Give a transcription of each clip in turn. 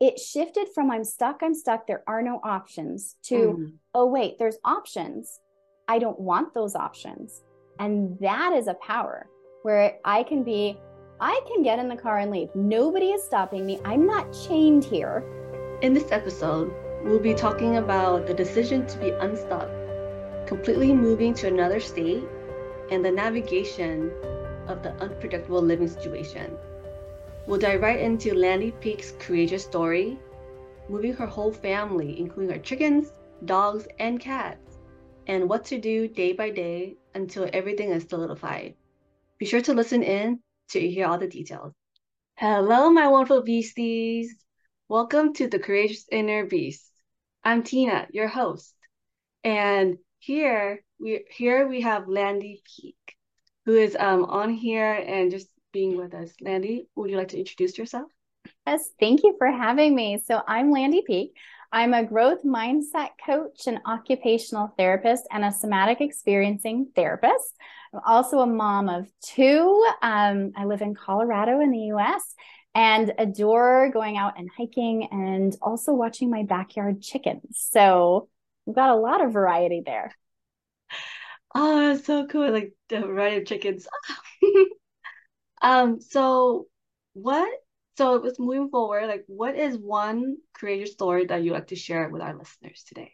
it shifted from I'm stuck, I'm stuck, there are no options to, mm. oh, wait, there's options. I don't want those options. And that is a power where I can be, I can get in the car and leave. Nobody is stopping me. I'm not chained here. In this episode, we'll be talking about the decision to be unstuck, completely moving to another state, and the navigation of the unpredictable living situation. We'll dive right into Landy Peek's courageous story, moving her whole family, including her chickens, dogs, and cats, and what to do day by day until everything is solidified. Be sure to listen in to hear all the details. Hello, my wonderful beasties. Welcome to the Courageous Inner Beast. I'm Tina, your host. And here we here we have Landy Peek, who is um on here and just being with us. Landy, would you like to introduce yourself? Yes, thank you for having me. So I'm Landy Peek. I'm a growth mindset coach, an occupational therapist, and a somatic experiencing therapist. I'm also a mom of two. Um, I live in Colorado in the US and adore going out and hiking and also watching my backyard chickens. So we've got a lot of variety there. Oh, that's so cool. Like the variety of chickens. Um, so what so it was moving forward, like what is one creator story that you like to share with our listeners today?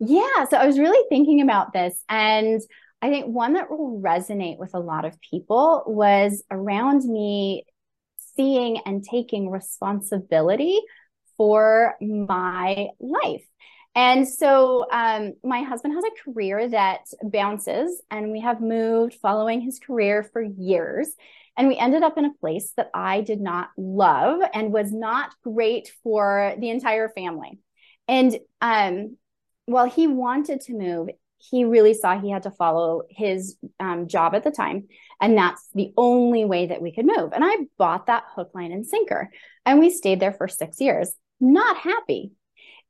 Yeah, so I was really thinking about this and I think one that will resonate with a lot of people was around me seeing and taking responsibility for my life. And so um, my husband has a career that bounces, and we have moved following his career for years. And we ended up in a place that I did not love and was not great for the entire family. And um, while he wanted to move, he really saw he had to follow his um, job at the time. And that's the only way that we could move. And I bought that hook, line, and sinker. And we stayed there for six years, not happy.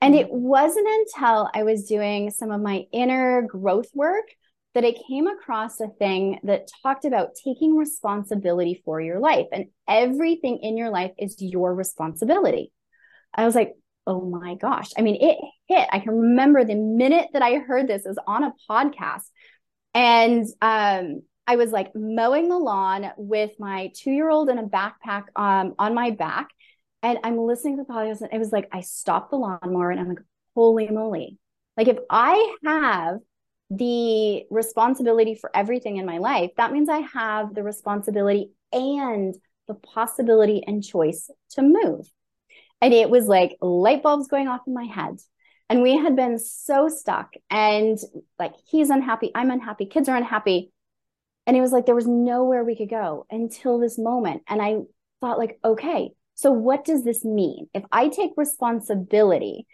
And it mm-hmm. wasn't until I was doing some of my inner growth work that I came across a thing that talked about taking responsibility for your life and everything in your life is your responsibility. I was like, oh my gosh. I mean, it hit. I can remember the minute that I heard this is on a podcast. And um, I was like mowing the lawn with my two year old in a backpack um, on my back. And I'm listening to the podcast. And it was like, I stopped the lawnmower and I'm like, holy moly. Like, if I have the responsibility for everything in my life, that means I have the responsibility and the possibility and choice to move. And it was like light bulbs going off in my head. And we had been so stuck and like he's unhappy, I'm unhappy, kids are unhappy. And it was like there was nowhere we could go until this moment. And I thought, like, okay, so what does this mean? If I take responsibility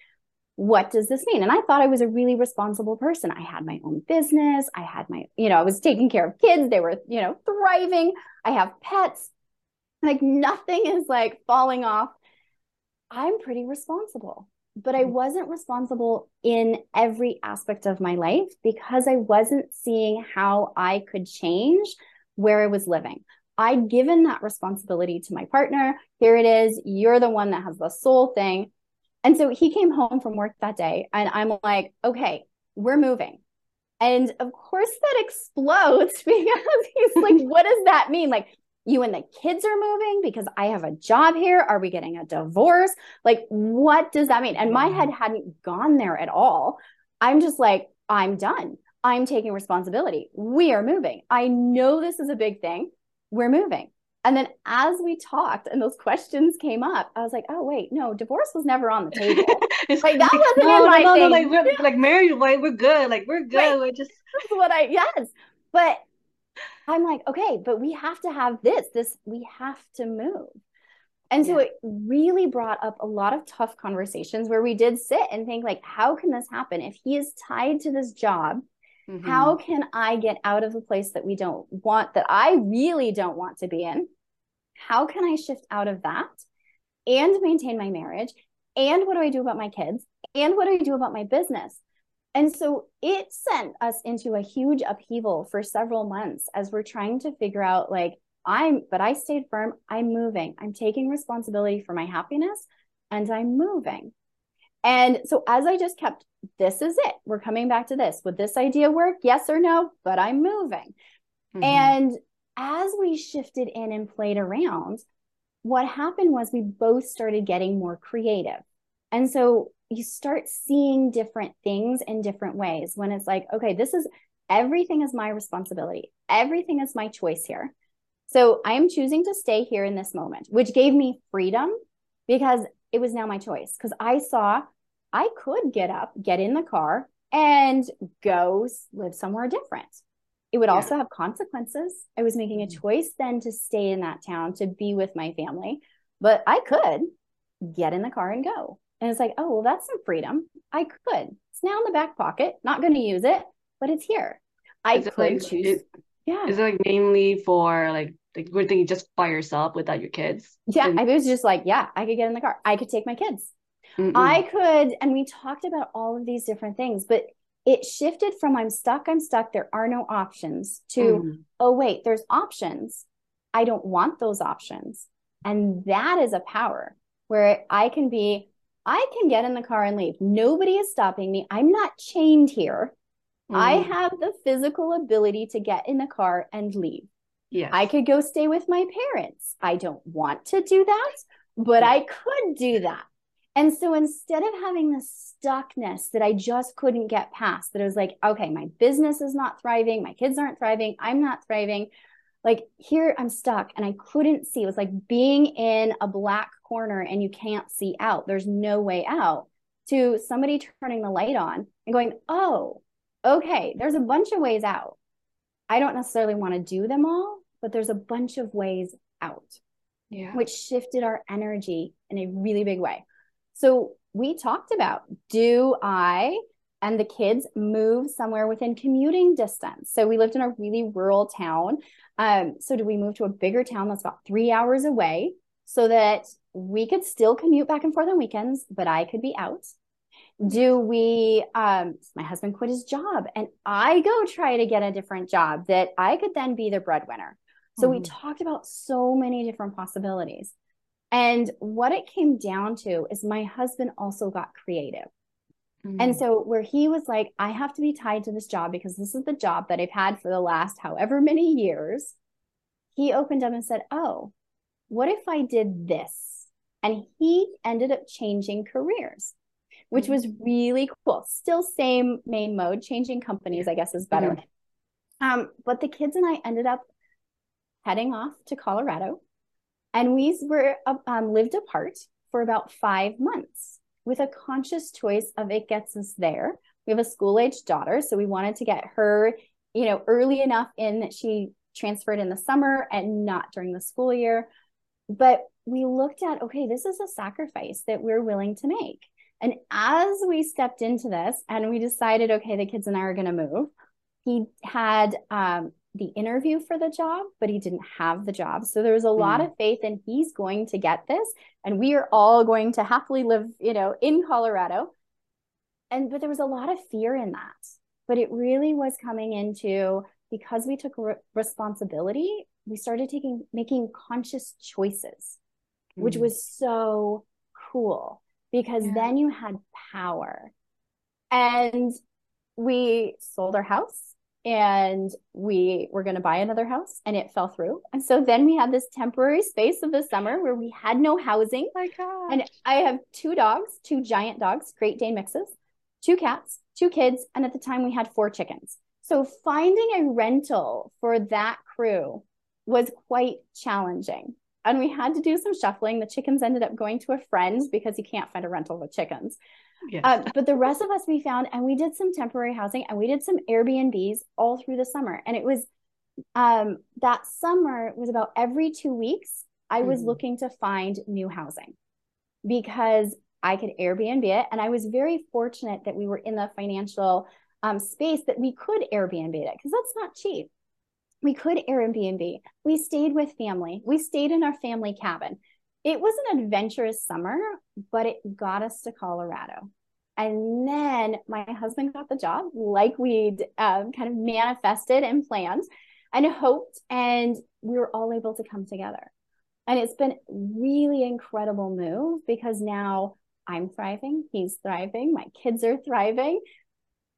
what does this mean? And I thought I was a really responsible person. I had my own business. I had my, you know, I was taking care of kids. They were, you know, thriving. I have pets. Like nothing is like falling off. I'm pretty responsible, but I mm-hmm. wasn't responsible in every aspect of my life because I wasn't seeing how I could change where I was living. I'd given that responsibility to my partner. Here it is. You're the one that has the soul thing and so he came home from work that day, and I'm like, okay, we're moving. And of course, that explodes because he's like, what does that mean? Like, you and the kids are moving because I have a job here. Are we getting a divorce? Like, what does that mean? And my mm-hmm. head hadn't gone there at all. I'm just like, I'm done. I'm taking responsibility. We are moving. I know this is a big thing. We're moving. And then as we talked and those questions came up, I was like, oh wait, no, divorce was never on the table. like that wasn't no, in my no, thing. Like we're like married, like we're good, like we're good. Right. We're just That's what I yes. But I'm like, okay, but we have to have this. This we have to move. And so yeah. it really brought up a lot of tough conversations where we did sit and think like, how can this happen? If he is tied to this job, Mm-hmm. How can I get out of a place that we don't want, that I really don't want to be in? How can I shift out of that and maintain my marriage? And what do I do about my kids? And what do I do about my business? And so it sent us into a huge upheaval for several months as we're trying to figure out like, I'm, but I stayed firm. I'm moving. I'm taking responsibility for my happiness and I'm moving. And so as I just kept, this is it. We're coming back to this. Would this idea work? Yes or no? But I'm moving. Mm-hmm. And as we shifted in and played around, what happened was we both started getting more creative. And so you start seeing different things in different ways when it's like, okay, this is everything is my responsibility, everything is my choice here. So I am choosing to stay here in this moment, which gave me freedom because it was now my choice. Because I saw I could get up, get in the car, and go live somewhere different. It would yeah. also have consequences. I was making a mm-hmm. choice then to stay in that town to be with my family, but I could get in the car and go. And it's like, oh, well, that's some freedom. I could. It's now in the back pocket, not going to use it, but it's here. I is could like, choose. It, yeah. Is it like mainly for like, like we're thinking just by yourself without your kids? Yeah. And- I was just like, yeah, I could get in the car. I could take my kids. Mm-mm. I could, and we talked about all of these different things, but it shifted from I'm stuck, I'm stuck, there are no options to, mm. oh, wait, there's options. I don't want those options. And that is a power where I can be, I can get in the car and leave. Nobody is stopping me. I'm not chained here. Mm. I have the physical ability to get in the car and leave. Yeah. I could go stay with my parents. I don't want to do that, but. I could do that. And so instead of having this stuckness that I just couldn't get past, that I was like, okay, my business is not thriving, my kids aren't thriving, I'm not thriving. Like here, I'm stuck and I couldn't see. It was like being in a black corner and you can't see out. There's no way out. To somebody turning the light on and going, oh, okay, there's a bunch of ways out. I don't necessarily want to do them all, but there's a bunch of ways out. Yeah. Which shifted our energy in a really big way. So we talked about do I and the kids move somewhere within commuting distance? So we lived in a really rural town. Um, so do we move to a bigger town that's about three hours away so that we could still commute back and forth on weekends, but I could be out? do we um my husband quit his job and i go try to get a different job that i could then be the breadwinner so mm-hmm. we talked about so many different possibilities and what it came down to is my husband also got creative. Mm-hmm. And so, where he was like, I have to be tied to this job because this is the job that I've had for the last however many years, he opened up and said, Oh, what if I did this? And he ended up changing careers, which mm-hmm. was really cool. Still, same main mode, changing companies, I guess, is better. Mm-hmm. Um, but the kids and I ended up heading off to Colorado and we were um, lived apart for about five months with a conscious choice of it gets us there. We have a school age daughter, so we wanted to get her, you know, early enough in that she transferred in the summer and not during the school year. But we looked at, okay, this is a sacrifice that we're willing to make. And as we stepped into this and we decided, okay, the kids and I are going to move, he had um, the interview for the job, but he didn't have the job. So there was a mm. lot of faith in he's going to get this and we are all going to happily live, you know, in Colorado. And but there was a lot of fear in that. But it really was coming into because we took re- responsibility, we started taking making conscious choices, mm. which was so cool because yeah. then you had power. And we sold our house and we were going to buy another house and it fell through. And so then we had this temporary space of the summer where we had no housing. Oh my God. And I have two dogs, two giant dogs, Great Dane mixes, two cats, two kids. And at the time we had four chickens. So finding a rental for that crew was quite challenging. And we had to do some shuffling. The chickens ended up going to a friend because you can't find a rental with chickens. Yes. Uh, but the rest of us we found, and we did some temporary housing and we did some Airbnbs all through the summer. And it was um, that summer was about every two weeks, I was mm-hmm. looking to find new housing because I could Airbnb it. And I was very fortunate that we were in the financial um, space that we could Airbnb it because that's not cheap. We could Airbnb. We stayed with family. We stayed in our family cabin it was an adventurous summer, but it got us to Colorado. And then my husband got the job like we'd um, kind of manifested and planned and hoped. And we were all able to come together. And it's been really incredible move because now I'm thriving, he's thriving, my kids are thriving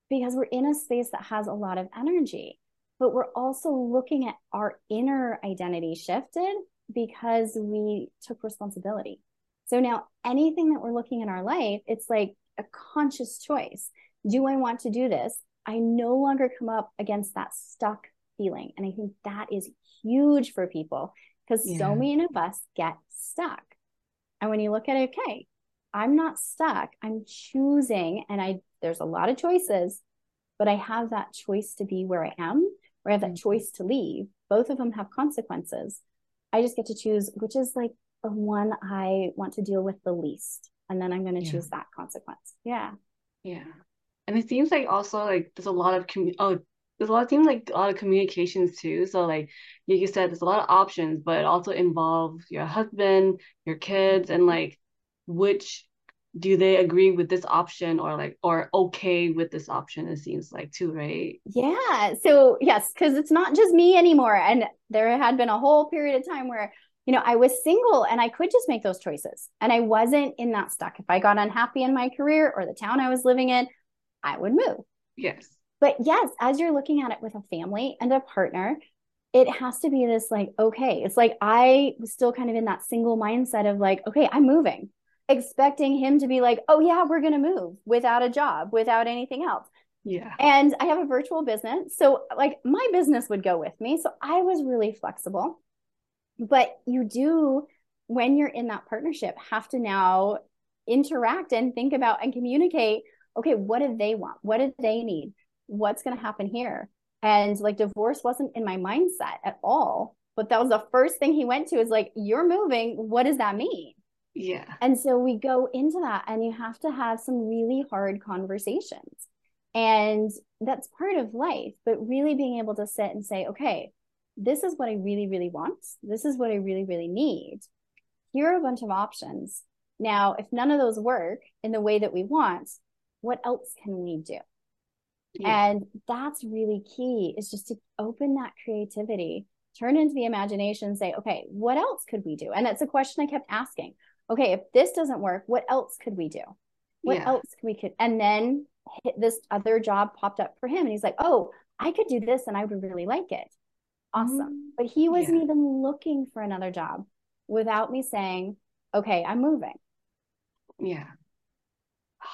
because we're in a space that has a lot of energy. But we're also looking at our inner identity shifted because we took responsibility. So now anything that we're looking in our life, it's like a conscious choice. Do I want to do this? I no longer come up against that stuck feeling. And I think that is huge for people because yeah. so many of us get stuck. And when you look at it, okay, I'm not stuck. I'm choosing, and I there's a lot of choices, but I have that choice to be where I am, or I have that mm-hmm. choice to leave. Both of them have consequences. I just get to choose which is like the one I want to deal with the least. And then I'm going to yeah. choose that consequence. Yeah. Yeah. And it seems like also like there's a lot of commu- oh there's a lot of seems like a lot of communications too. So like you said, there's a lot of options, but it also involves your husband, your kids, and like which do they agree with this option or like or okay with this option it seems like too right? Yeah so yes because it's not just me anymore and there had been a whole period of time where you know i was single and i could just make those choices and i wasn't in that stuck. If i got unhappy in my career or the town i was living in i would move. Yes. But yes as you're looking at it with a family and a partner it has to be this like okay it's like i was still kind of in that single mindset of like okay i'm moving expecting him to be like, oh, yeah, we're going to move without a job, without anything else. Yeah. And I have a virtual business. So, like, my business would go with me. So, I was really flexible. But you do, when you're in that partnership, have to now interact and think about and communicate okay, what do they want? What do they need? What's going to happen here? And like, divorce wasn't in my mindset at all. But that was the first thing he went to is like, you're moving. What does that mean? Yeah. And so we go into that, and you have to have some really hard conversations. And that's part of life, but really being able to sit and say, okay, this is what I really, really want. This is what I really, really need. Here are a bunch of options. Now, if none of those work in the way that we want, what else can we do? Yeah. And that's really key is just to open that creativity, turn into the imagination, say, okay, what else could we do? And that's a question I kept asking okay, if this doesn't work, what else could we do? What yeah. else could we could? And then this other job popped up for him, and he's like, oh, I could do this, and I would really like it. Awesome. Mm-hmm. But he wasn't yeah. even looking for another job without me saying, okay, I'm moving. Yeah.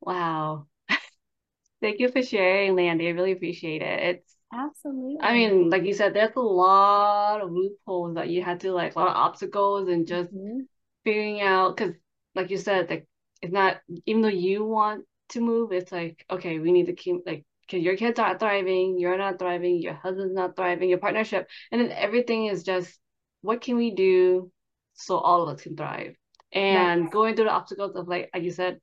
Wow. Thank you for sharing, Landy. I really appreciate it. It's absolutely. I mean, like you said, there's a lot of loopholes that you had to like a lot of obstacles and just mm-hmm figuring out because like you said like it's not even though you want to move it's like okay we need to keep like because your kids aren't thriving you're not thriving your husband's not thriving your partnership and then everything is just what can we do so all of us can thrive and right. going through the obstacles of like like you said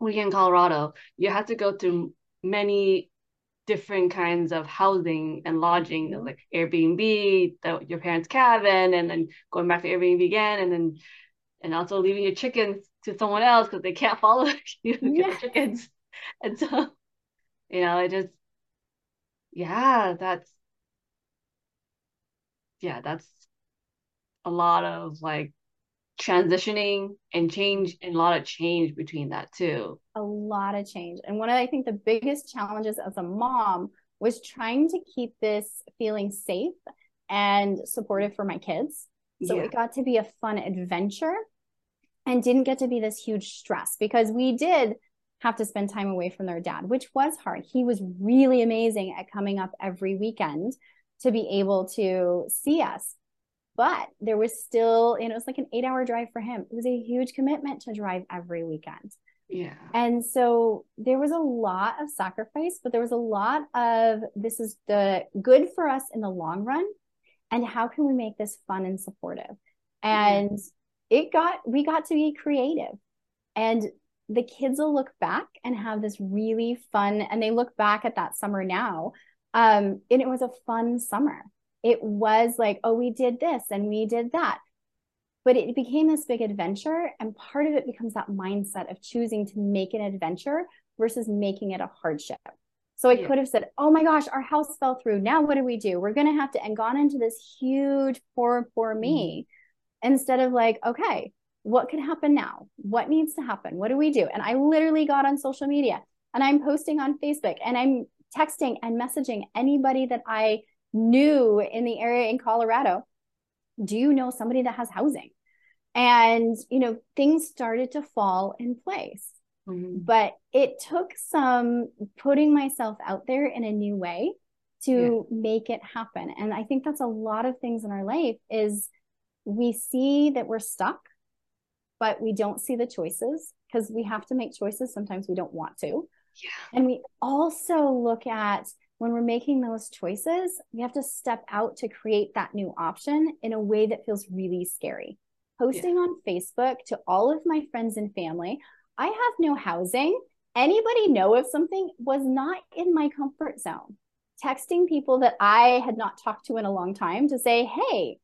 we in colorado you have to go through many different kinds of housing and lodging mm-hmm. like airbnb the, your parents cabin and then going back to airbnb again and then and also leaving your chickens to someone else because they can't follow you get chickens. And so, you know, it just, yeah, that's, yeah, that's a lot of like transitioning and change and a lot of change between that too. A lot of change. And one of, I think, the biggest challenges as a mom was trying to keep this feeling safe and supportive for my kids. So yeah. it got to be a fun adventure and didn't get to be this huge stress because we did have to spend time away from their dad, which was hard. He was really amazing at coming up every weekend to be able to see us. But there was still, you know, it was like an eight hour drive for him. It was a huge commitment to drive every weekend. Yeah. And so there was a lot of sacrifice, but there was a lot of this is the good for us in the long run. And how can we make this fun and supportive? And yeah it got we got to be creative and the kids will look back and have this really fun and they look back at that summer now um and it was a fun summer it was like oh we did this and we did that but it became this big adventure and part of it becomes that mindset of choosing to make an adventure versus making it a hardship So I yeah. could have said, "Oh my gosh, our house fell through. Now what do we do? We're going to have to," and gone into this huge poor, poor me, mm-hmm. instead of like, okay, what could happen now? What needs to happen? What do we do? And I literally got on social media and I'm posting on Facebook and I'm texting and messaging anybody that I knew in the area in Colorado. Do you know somebody that has housing? And, you know, things started to fall in place. Mm-hmm. But it took some putting myself out there in a new way to yeah. make it happen. And I think that's a lot of things in our life is we see that we're stuck, but we don't see the choices because we have to make choices. Sometimes we don't want to. Yeah. And we also look at when we're making those choices, we have to step out to create that new option in a way that feels really scary. Posting yeah. on Facebook to all of my friends and family, I have no housing. Anybody know if something was not in my comfort zone? Texting people that I had not talked to in a long time to say, hey,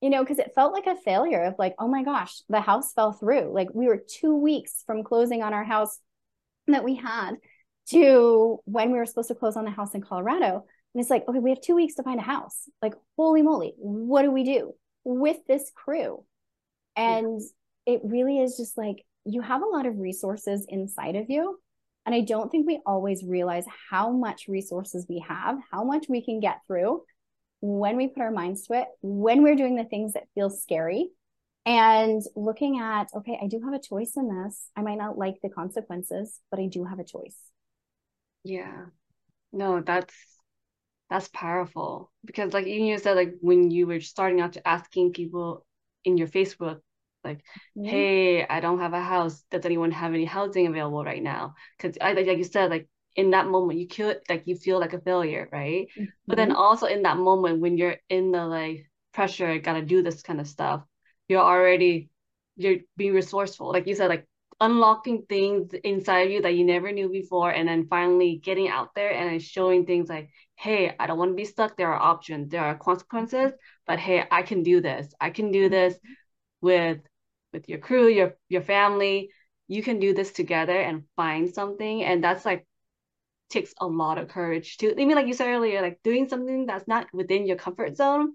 you know, because it felt like a failure of like, oh my gosh, the house fell through. Like we were two weeks from closing on our house that we had to when we were supposed to close on the house in Colorado. And it's like, okay, we have two weeks to find a house. Like, holy moly, what do we do with this crew? And yeah. it really is just like you have a lot of resources inside of you. And I don't think we always realize how much resources we have, how much we can get through when we put our minds to it, when we're doing the things that feel scary, and looking at, okay, I do have a choice in this. I might not like the consequences, but I do have a choice. Yeah. No, that's that's powerful because like you said like when you were starting out to asking people in your Facebook like mm-hmm. hey i don't have a house does anyone have any housing available right now because i like you said like in that moment you feel like you feel like a failure right mm-hmm. but then mm-hmm. also in that moment when you're in the like pressure gotta do this kind of stuff you're already you're being resourceful like you said like unlocking things inside you that you never knew before and then finally getting out there and showing things like hey i don't want to be stuck there are options there are consequences but hey i can do this i can do this with with your crew, your your family. You can do this together and find something. And that's like takes a lot of courage to I mean like you said earlier, like doing something that's not within your comfort zone,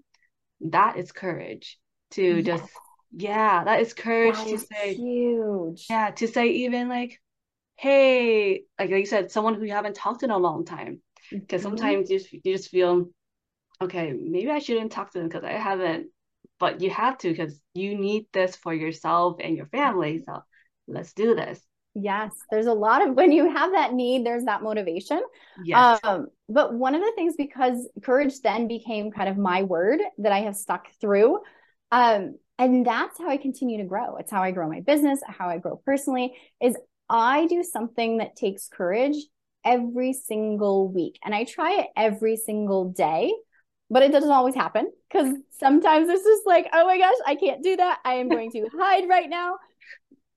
that is courage to yes. just yeah, that is courage that to is say huge. Yeah, to say even like, hey, like, like you said, someone who you haven't talked to in a long time. Because mm-hmm. sometimes you just, you just feel, okay, maybe I shouldn't talk to them because I haven't but you have to because you need this for yourself and your family. So let's do this. Yes, there's a lot of when you have that need, there's that motivation. Yes. Um, but one of the things, because courage then became kind of my word that I have stuck through. Um, and that's how I continue to grow. It's how I grow my business, how I grow personally, is I do something that takes courage every single week. And I try it every single day but it doesn't always happen because sometimes it's just like, oh my gosh, I can't do that. I am going to hide right now.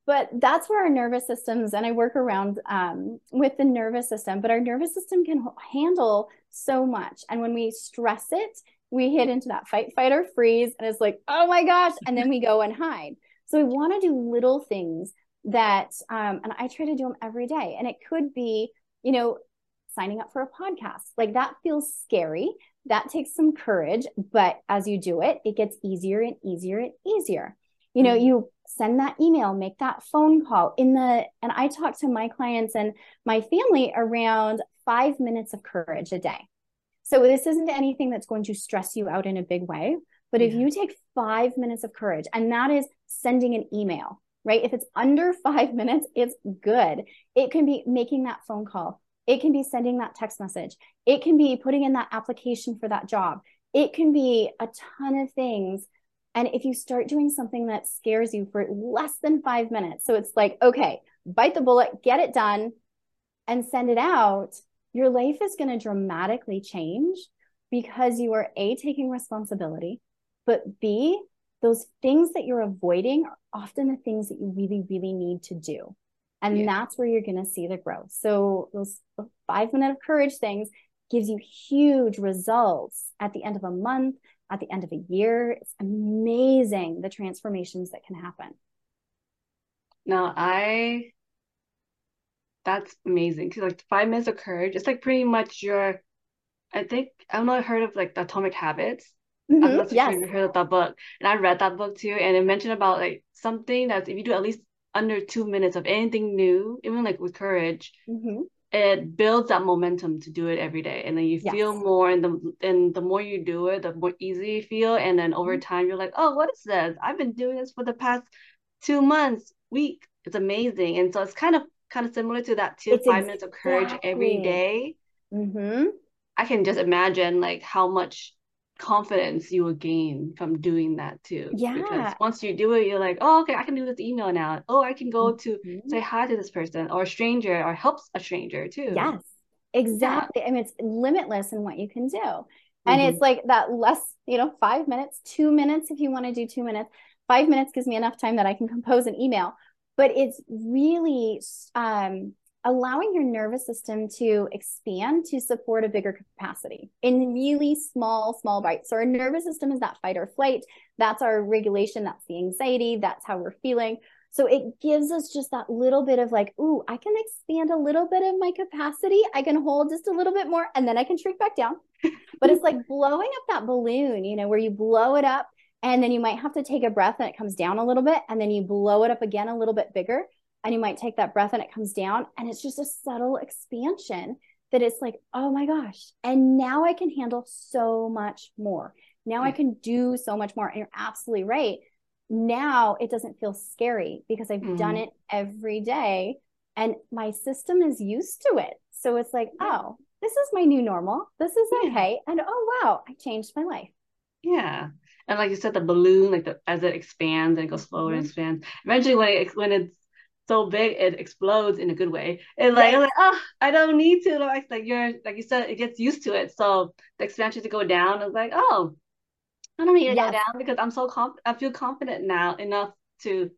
But that's where our nervous systems, and I work around um, with the nervous system, but our nervous system can handle so much. And when we stress it, we hit into that fight, fight, or freeze. And it's like, oh my gosh. And then we go and hide. So we want to do little things that, um, and I try to do them every day. And it could be, you know, signing up for a podcast. Like that feels scary that takes some courage, but as you do it, it gets easier and easier and easier. You know, mm-hmm. you send that email, make that phone call in the, and I talk to my clients and my family around five minutes of courage a day. So this isn't anything that's going to stress you out in a big way. But if you take five minutes of courage, and that is sending an email, right? If it's under five minutes, it's good. It can be making that phone call, it can be sending that text message. It can be putting in that application for that job. It can be a ton of things. And if you start doing something that scares you for less than five minutes, so it's like, okay, bite the bullet, get it done, and send it out, your life is going to dramatically change because you are A, taking responsibility, but B, those things that you're avoiding are often the things that you really, really need to do. And yeah. that's where you're going to see the growth. So those five minute of courage things gives you huge results at the end of a month, at the end of a year. It's amazing the transformations that can happen. Now, I that's amazing because like five minutes of courage, it's like pretty much your. I think I've not heard of like the Atomic Habits. Mhm, I'm not yes. sure you heard of that book, and I read that book too, and it mentioned about like something that if you do at least under two minutes of anything new, even like with courage, Mhm. it builds that momentum to do it every day, and then you feel more, and the and the more you do it, the more easy you feel, and then over Mhm. time you're like, oh, what is this? I've been doing this for the past two months, week. It's amazing, and so it's kind of kind of similar to that too. It's Five minutes of courage every day, exactly. day. hmm I can just imagine like how much confidence you will gain from doing that too. Yeah. Because once you do it, you're like, oh, okay, I can do this email now. Oh, I can go to Mhm. say hi to this person or a stranger or help a stranger too. Yes, Yeah. exactly. I mean, it's limitless in what you can do. And Mhm. it's like that less, you know, five minutes, two minutes if you want to do two minutes. Five minutes gives me enough time that I can compose an email. But it's really um, allowing your nervous system to expand to support a bigger capacity in really small, small bites. So our nervous system is that fight or flight. That's our regulation. That's the anxiety. That's how we're feeling. So it gives us just that little bit of like, ooh, I can expand a little bit of my capacity. I can hold just a little bit more and then I can shrink back down. But it's like blowing up that balloon, you know, where you blow it up and then you might have to take a breath and it comes down a little bit and then you blow it up again a little bit bigger and you might take that breath and it comes down and it's just a subtle expansion that it's like, oh my gosh. And now I can handle so much more. Now I can do so much more. And you're absolutely right now it doesn't feel scary because I've done Mhm. it every day and my system is used to it. So it's like, oh, this is my new normal. This is Yeah. okay. And oh, wow, I changed my life. Yeah. And like you said, the balloon, like the as it expands and it goes slower and Mhm. expands, eventually when it when it's so big, it explodes in a good way. And like, Right. like, oh, I don't need to. Like, like you're like you said, it gets used to it. So the expansion to go down is like, oh, I don't need to go down because I'm so conf I feel confident now enough to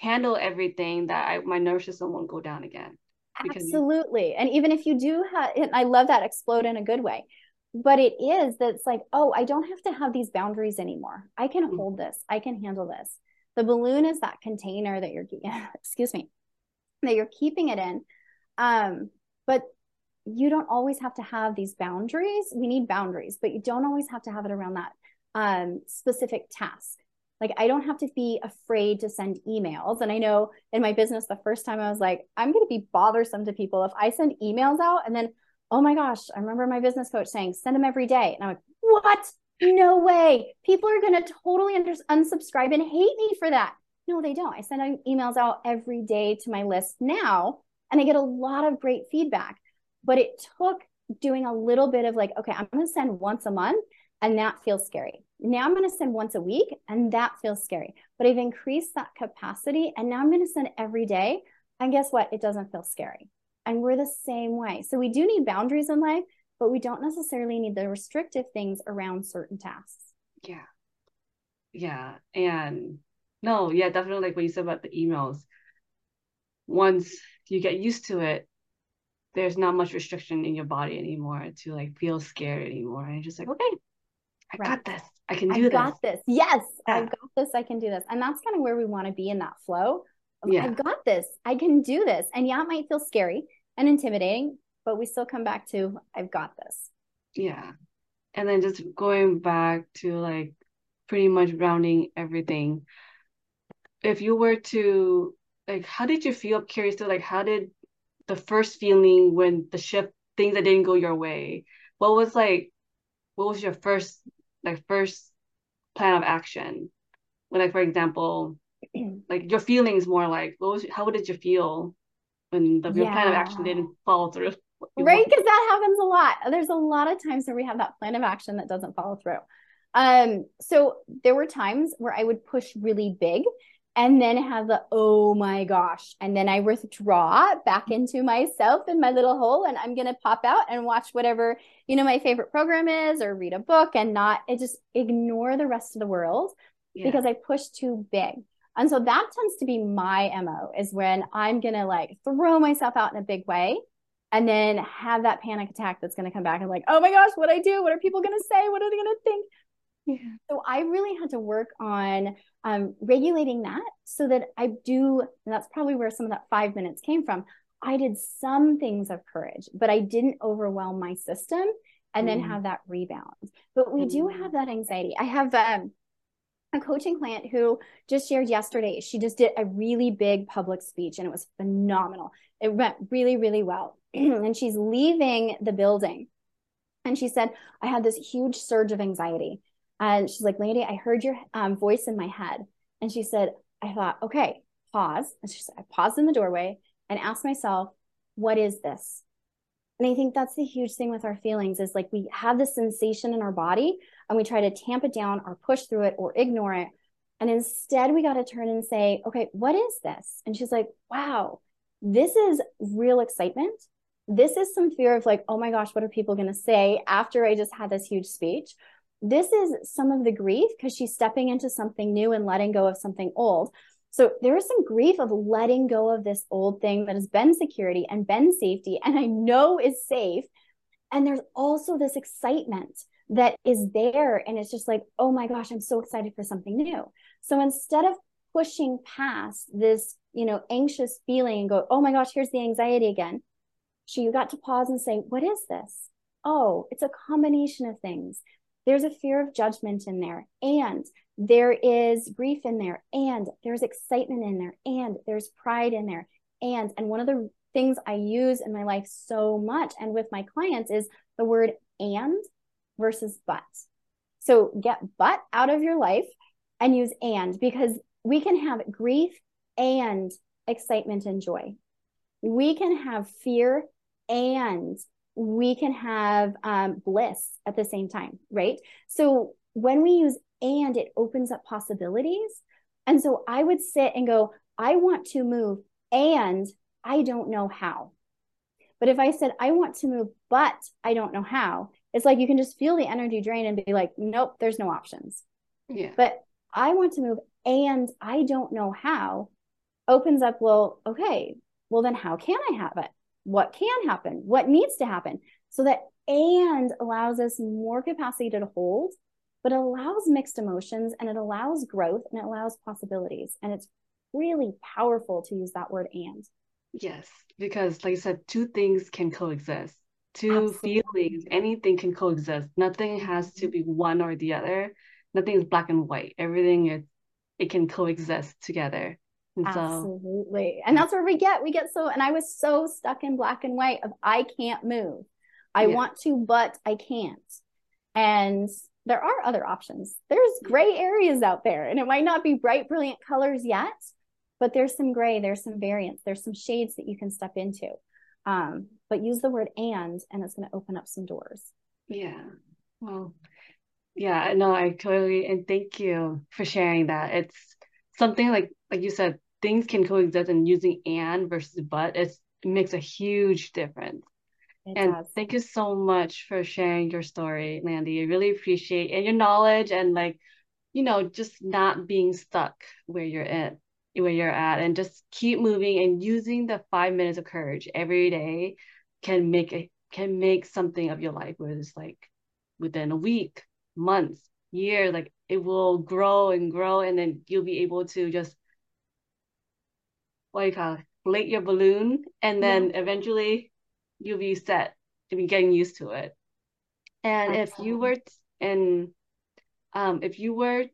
handle everything that I my nervous system won't go down again. Absolutely. And even if you do have, and I love that explode in a good way, but it is that it's like, oh, I don't have to have these boundaries anymore. I can Mm. hold this. I can handle this. The balloon is that container that you're, excuse me, that you're keeping it in. Um, but you don't always have to have these boundaries. We need boundaries, but you don't always have to have it around that um, specific task. Like I don't have to be afraid to send emails. And I know in my business, the first time I was like, I'm going to be bothersome to people if I send emails out and then, oh my gosh, I remember my business coach saying, send them every day. And I'm like, what? No way. People are going to totally unsubscribe and hate me for that. No, they don't. I send emails out every day to my list now, and I get a lot of great feedback. But it took doing a little bit of like, okay, I'm going to send once a month, and that feels scary. Now I'm going to send once a week, and that feels scary. But I've increased that capacity, and now I'm going to send every day. And guess what? It doesn't feel scary. And we're the same way. So we do need boundaries in life, but we don't necessarily need the restrictive things around certain tasks. yeah, yeah. And no, yeah, definitely like what you said about the emails. Once you get used to it, there's not much restriction in your body anymore to like feel scared anymore. And just like, okay, I Right. got this. I can do this. I've got this. this. Yes, Yeah. I've got this. I can do this. And that's kind of where we want to be in that flow. Yeah. I've got this. I can do this. And yeah, it might feel scary and intimidating, but we still come back to I've got this. Yeah. And then just going back to like pretty much rounding everything. If you were to like, how did you feel? I'm curious to like, how did the first feeling when the shift, things that didn't go your way, what was like, what was your first, like, first plan of action? When, like, for example, like your feelings more like, was, how did you feel when the, your plan of action didn't follow through? Right? Because that happens a lot. There's a lot of times where we have that plan of action that doesn't follow through. Um, so there were times where I would push really big and then have the oh my gosh, and then I withdraw back into myself in my little hole, and I'm gonna pop out and watch whatever you know my favorite program is, or read a book, and not it just ignore the rest of the world Yeah. because I push too big. And so that tends to be my MO is when I'm going to like throw myself out in a big way and then have that panic attack that's going to come back and like, oh my gosh, what I do? What are people going to say? What are they going to think? Yeah. So I really had to work on um, regulating that so that I do, and that's probably where some of that five minutes came from. I did some things of courage, but I didn't overwhelm my system and then mm. have that rebound. But we mm. do have that anxiety. I have um, a coaching client who just shared yesterday, she just did a really big public speech and it was phenomenal. It went really, really well. and she's leaving the building. And she said, I had this huge surge of anxiety. And she's like, Landy, I heard your um, voice in my head. And she said, I thought, okay, pause. And she said, I paused in the doorway and asked myself, what is this? And I think that's the huge thing with our feelings is like we have this sensation in our body and we try to tamp it down or push through it or ignore it. And instead, we got to turn and say, okay, what is this? And she's like, wow, this is real excitement. This is some fear of like, oh my gosh, what are people going to say after I just had this huge speech? This is some of the grief because she's stepping into something new and letting go of something old. So there is some grief of letting go of this old thing that has been security and been safety and I know is safe. And there's also this excitement that is there. And it's just like, oh my gosh, I'm so excited for something new. So instead of pushing past this, you know, anxious feeling and go, oh my gosh, here's the anxiety again, so you got to pause and say, what is this? Oh, it's a combination of things. There's a fear of judgment in there. And there is grief in there and there's excitement in there and there's pride in there and and one of the things i use in my life so much and with my clients is the word and versus but so get but out of your life and use and because we can have grief and excitement and joy we can have fear and we can have um, bliss at the same time right so when we use and it opens up possibilities. And so I would sit and go, I want to move and I don't know how. But if I said, I want to move, but I don't know how, it's like you can just feel the energy drain and be like, nope, there's no options. Yeah. But I want to move and I don't know how opens up, well, okay, well, then how can I have it? What can happen? What needs to happen? So that and allows us more capacity to hold but allows mixed emotions and it allows growth and it allows possibilities. And it's really powerful to use that word and. Yes, because like I said, two things can coexist. Two Absolutely. feelings, anything can coexist. Nothing has to be one or the other. Nothing is black and white. Everything is it can coexist together. And Absolutely. So, and that's where we get we get so and I was so stuck in black and white of I can't move. I yeah. want to, but I can't. And there are other options. There's gray areas out there, and it might not be bright, brilliant colors yet, but there's some gray, there's some variance, there's some shades that you can step into. Um, but use the word and, and it's going to open up some doors. Yeah. Well, yeah, no, I totally, and thank you for sharing that. It's something like, like you said, things can coexist and using and versus but, it's, it makes a huge difference. It and does. thank you so much for sharing your story, Landy. I really appreciate and your knowledge and like, you know, just not being stuck where you're at, where you're at, and just keep moving and using the five minutes of courage every day can make it can make something of your life where it's like within a week, months, year, like it will grow and grow, and then you'll be able to just what do you call it, inflate your balloon, and then yeah. eventually you'll be set to be getting used to it. And if you were and um if you were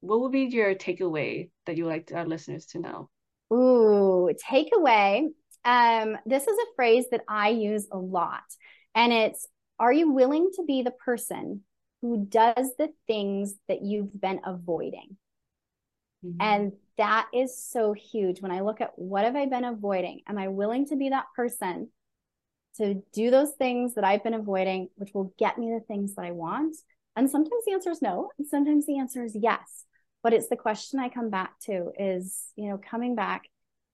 what would be your takeaway that you like our listeners to know? Ooh, takeaway. Um, this is a phrase that I use a lot, and it's Are you willing to be the person who does the things that you've been avoiding? Mm-hmm. And that is so huge. When I look at what have I been avoiding, am I willing to be that person to do those things that I've been avoiding, which will get me the things that I want. And sometimes the answer is no, and sometimes the answer is yes. But it's the question I come back to is, you know, coming back,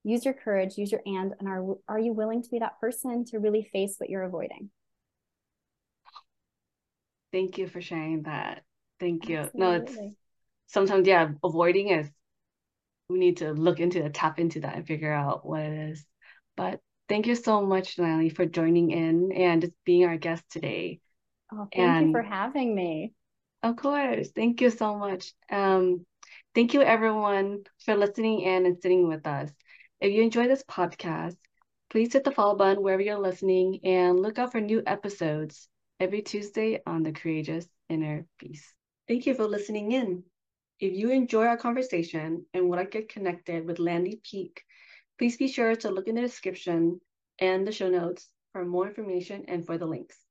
use your courage, use your and, and are are you willing to be that person to really face what you're avoiding? Thank you for sharing that. Thank you. Absolutely. No, it's sometimes yeah, avoiding is we need to look into it, tap into that and figure out what it is. But Thank you so much, Natalie, for joining in and just being our guest today. Oh, thank and, you for having me. Of course. Thank you so much. Um, thank you, everyone, for listening in and sitting with us. If you enjoy this podcast, Please hit the follow button wherever you're listening and look out for new episodes every Tuesday on the Courageous Inner Beast. Thank you for listening in. If you enjoy our conversation and would like to get connected with Landy Peek, please be sure to look in the description and the show notes for more information and for the links.